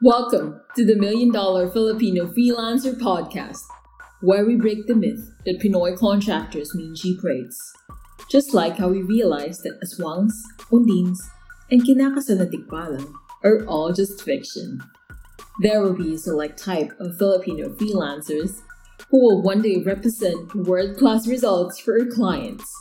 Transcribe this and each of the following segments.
Welcome to the Million Dollar Filipino Freelancer Podcast, where we break the myth that Pinoy contractors mean cheap rates. Just like how we realized that aswangs, undins, and tikbalang are all just fiction. There will be a select type of Filipino freelancers who will one day represent world-class results for our clients.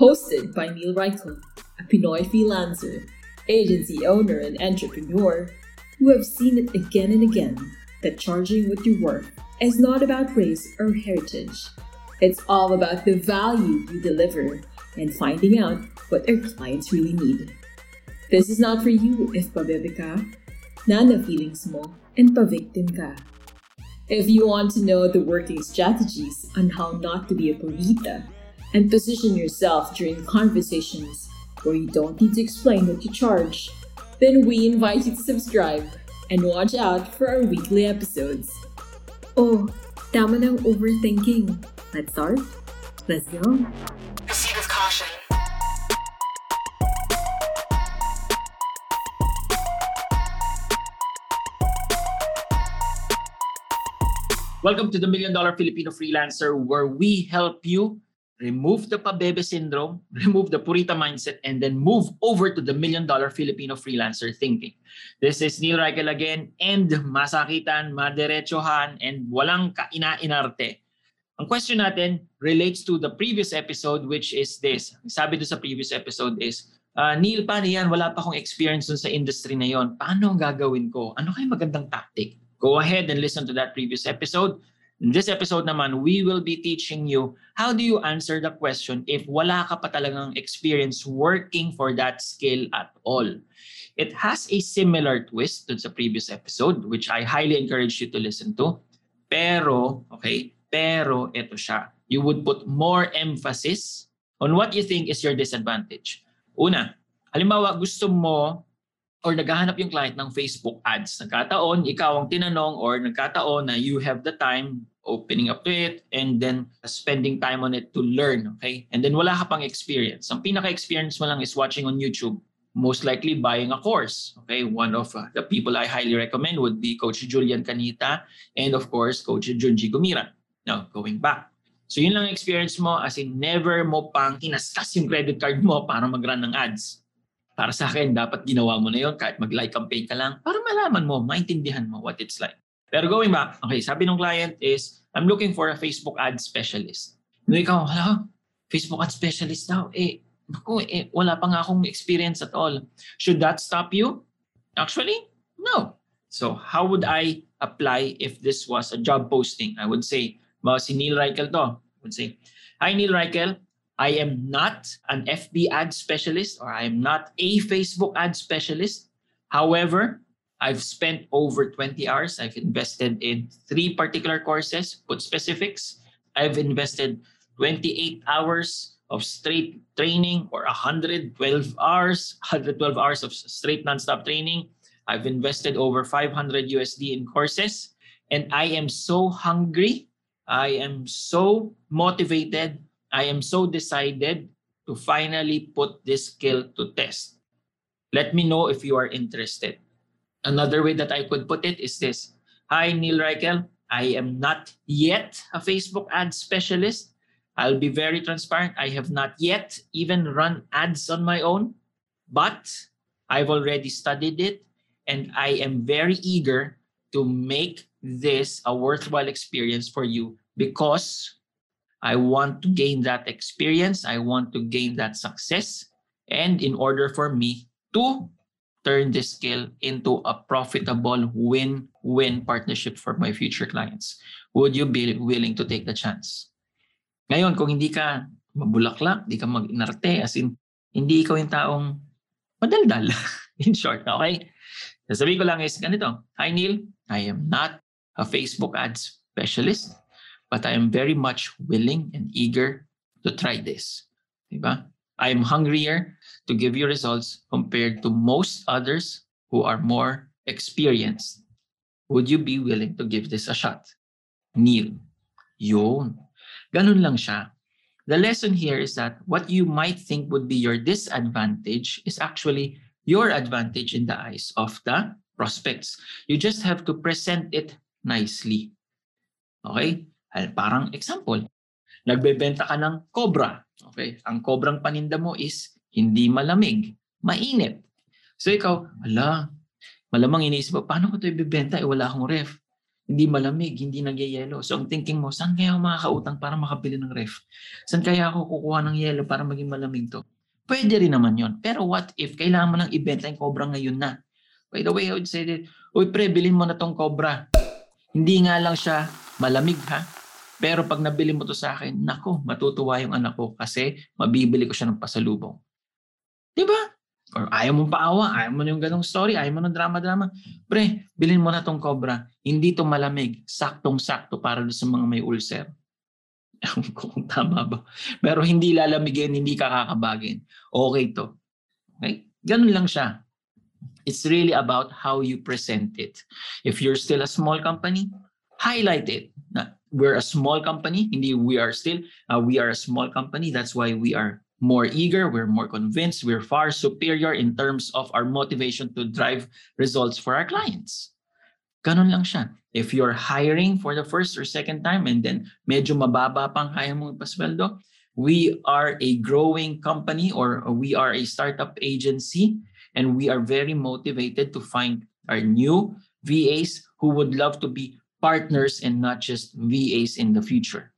Hosted by Neil Reichel, a Pinoy freelancer, agency owner, and entrepreneur who have seen it again and again that charging with your worth is not about race or heritage. It's all about the value you deliver and finding out what our clients really need. This is not for you if pabebe ka, na feelings mo, and pa-victim ka. If you want to know the working strategies on how not to be a purita and position yourself during conversations where you don't need to explain what you charge, then we invite you to subscribe and watch out for our weekly episodes. Oh, tama ng overthinking. Let's start? Let's go. Proceed with caution. Welcome to the Million Dollar Filipino Freelancer, where we help you remove the pabebe syndrome, remove the purita mindset, and then move over to the Million Dollar Filipino Freelancer thinking. This is Neil Reichel again, and masakitan, maderechohan, and walang kaina-inarte. Ang question natin relates to the previous episode, which is this. Sabi doon sa previous episode is, uh, Neil, paano yan? Wala pa akong experience dun sa industry na yon. Paano ang gagawin ko? Ano kaya magandang tactic? Go ahead and listen to that previous episode. In this episode naman, we will be teaching you how do you answer the question if wala ka pa talagang experience working for that skill at all. It has a similar twist to sa previous episode, which I highly encourage you to listen to. Pero, okay, pero ito siya. You would put more emphasis on what you think is your disadvantage. Una, halimbawa gusto mo or naghahanap yung client ng Facebook ads. Nagkataon, ikaw ang tinanong or nagkataon na you have the time opening up to it and then spending time on it to learn, okay? And then wala ka pang experience. Ang pinaka-experience mo lang is watching on YouTube. Most likely buying a course, okay? One of uh, the people I highly recommend would be Coach Julian Canita and of course, Coach Junji Gumira. Now, going back. So yun lang experience mo as in never mo pang kinaskas yung credit card mo para mag-run ng ads para sa akin, dapat ginawa mo na yon kahit mag-like campaign ka lang para malaman mo, maintindihan mo what it's like. Pero going back, okay, sabi ng client is, I'm looking for a Facebook ad specialist. No, ikaw, hala, Facebook ad specialist daw. Eh, naku, eh, wala pa nga akong experience at all. Should that stop you? Actually, no. So, how would I apply if this was a job posting? I would say, ba si Neil Reichel to. I would say, Hi Neil Reichel, I am not an FB ad specialist or I am not a Facebook ad specialist. However, I've spent over 20 hours. I've invested in three particular courses, put specifics. I've invested 28 hours of straight training or 112 hours, 112 hours of straight nonstop training. I've invested over 500 USD in courses and I am so hungry. I am so motivated I am so decided to finally put this skill to test. Let me know if you are interested. Another way that I could put it is this. Hi, Neil Reichel. I am not yet a Facebook ad specialist. I'll be very transparent. I have not yet even run ads on my own, but I've already studied it and I am very eager to make this a worthwhile experience for you because I want to gain that experience. I want to gain that success. And in order for me to turn this skill into a profitable win-win partnership for my future clients, would you be willing to take the chance? Ngayon, kung hindi ka mabulaklak, hindi ka mag-inarte, as in, hindi ikaw yung taong madaldal, in short, okay? Sasabihin ko lang is ganito, Hi Neil, I am not a Facebook ads specialist but I am very much willing and eager to try this. Diba? I am hungrier to give you results compared to most others who are more experienced. Would you be willing to give this a shot? Neil. Yun. Ganun lang siya. The lesson here is that what you might think would be your disadvantage is actually your advantage in the eyes of the prospects. You just have to present it nicely. Okay? Parang example, nagbebenta ka ng cobra. Okay? Ang cobrang paninda mo is hindi malamig, mainit. So ikaw, ala, malamang iniisip mo, paano ko ito ibibenta? Eh, wala akong ref. Hindi malamig, hindi nagyayelo. So ang thinking mo, saan kaya ako makakautang para makabili ng ref? Saan kaya ako kukuha ng yelo para maging malamig to? Pwede rin naman yon. Pero what if kailangan mo nang ibenta yung cobra ngayon na? By the way, I would say that, uy pre, bilhin mo na tong cobra. Hindi nga lang siya malamig ha. Pero pag nabili mo to sa akin, nako, matutuwa yung anak ko kasi mabibili ko siya ng pasalubong. Di ba? Or ayaw mong paawa, ayaw mo yung ganong story, ayaw mo ng drama-drama. Pre, bilhin mo na tong cobra. Hindi to malamig, saktong-sakto para sa mga may ulcer. Ewan ko kung tama ba. Pero hindi lalamigin, hindi ka kakabagin. Okay to. Okay? Ganun lang siya. It's really about how you present it. If you're still a small company, highlight it. Na we're a small company, hindi we are still, uh, we are a small company. That's why we are more eager, we're more convinced, we're far superior in terms of our motivation to drive results for our clients. Ganon lang siya. If you're hiring for the first or second time and then medyo mababa pang kaya mong ipasweldo, we are a growing company or we are a startup agency and we are very motivated to find our new VAs who would love to be partners and not just VAs in the future.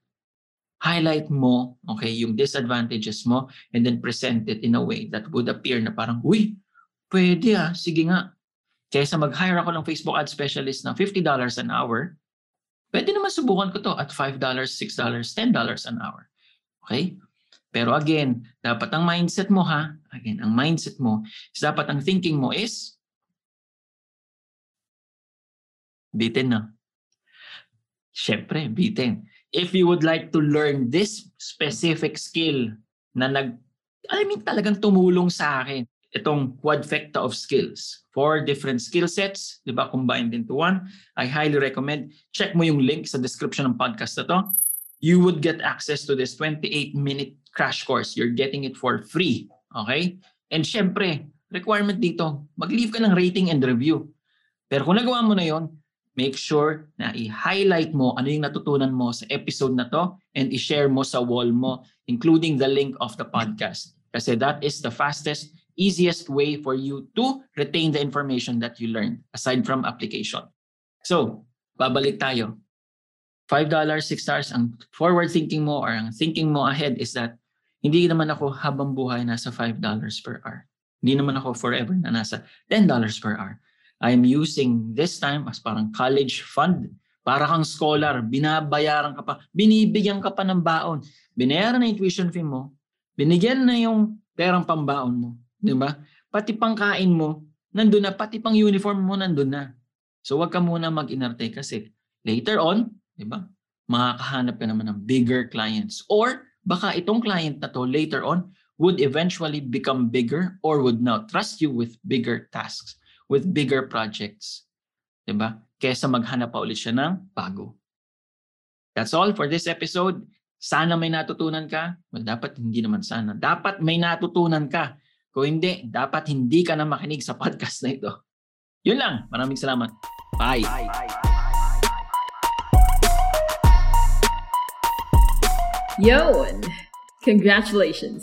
Highlight mo, okay, yung disadvantages mo and then present it in a way that would appear na parang, uy, pwede ah, sige nga. Kaysa mag-hire ako ng Facebook ad specialist ng $50 an hour, pwede naman subukan ko to at $5, $6, $10 an hour. Okay? Pero again, dapat ang mindset mo ha, again, ang mindset mo, is dapat ang thinking mo is, bitin na. Siyempre, bitin. If you would like to learn this specific skill na nag, I mean talagang tumulong sa akin, itong quadfecta of skills. Four different skill sets, di ba, combined into one. I highly recommend, check mo yung link sa description ng podcast na to. You would get access to this 28-minute crash course. You're getting it for free. Okay? And syempre, requirement dito, mag-leave ka ng rating and review. Pero kung nagawa mo na yon, make sure na i-highlight mo ano yung natutunan mo sa episode na to and i-share mo sa wall mo, including the link of the podcast. Kasi that is the fastest, easiest way for you to retain the information that you learned aside from application. So, babalik tayo. $5, $6, ang forward thinking mo or ang thinking mo ahead is that hindi naman ako habang buhay nasa $5 per hour. Hindi naman ako forever na nasa $10 per hour. I'm using this time as parang college fund. Para kang scholar, binabayaran ka pa, binibigyan ka pa ng baon. Binayaran na yung tuition fee mo, binigyan na yung perang pambaon mo. Di ba? Pati pangkain mo, nandun na. Pati pang uniform mo, nandun na. So wag ka muna mag-inarte kasi later on, di ba? Makakahanap ka naman ng bigger clients. Or baka itong client na to later on would eventually become bigger or would now trust you with bigger tasks, with bigger projects. Di ba? Kesa maghanap pa ulit siya ng bago. That's all for this episode. Sana may natutunan ka. Well, dapat hindi naman sana. Dapat may natutunan ka. Kung hindi, dapat hindi ka na makinig sa podcast na ito. Yun lang. Maraming salamat. Bye. Yo, and congratulations!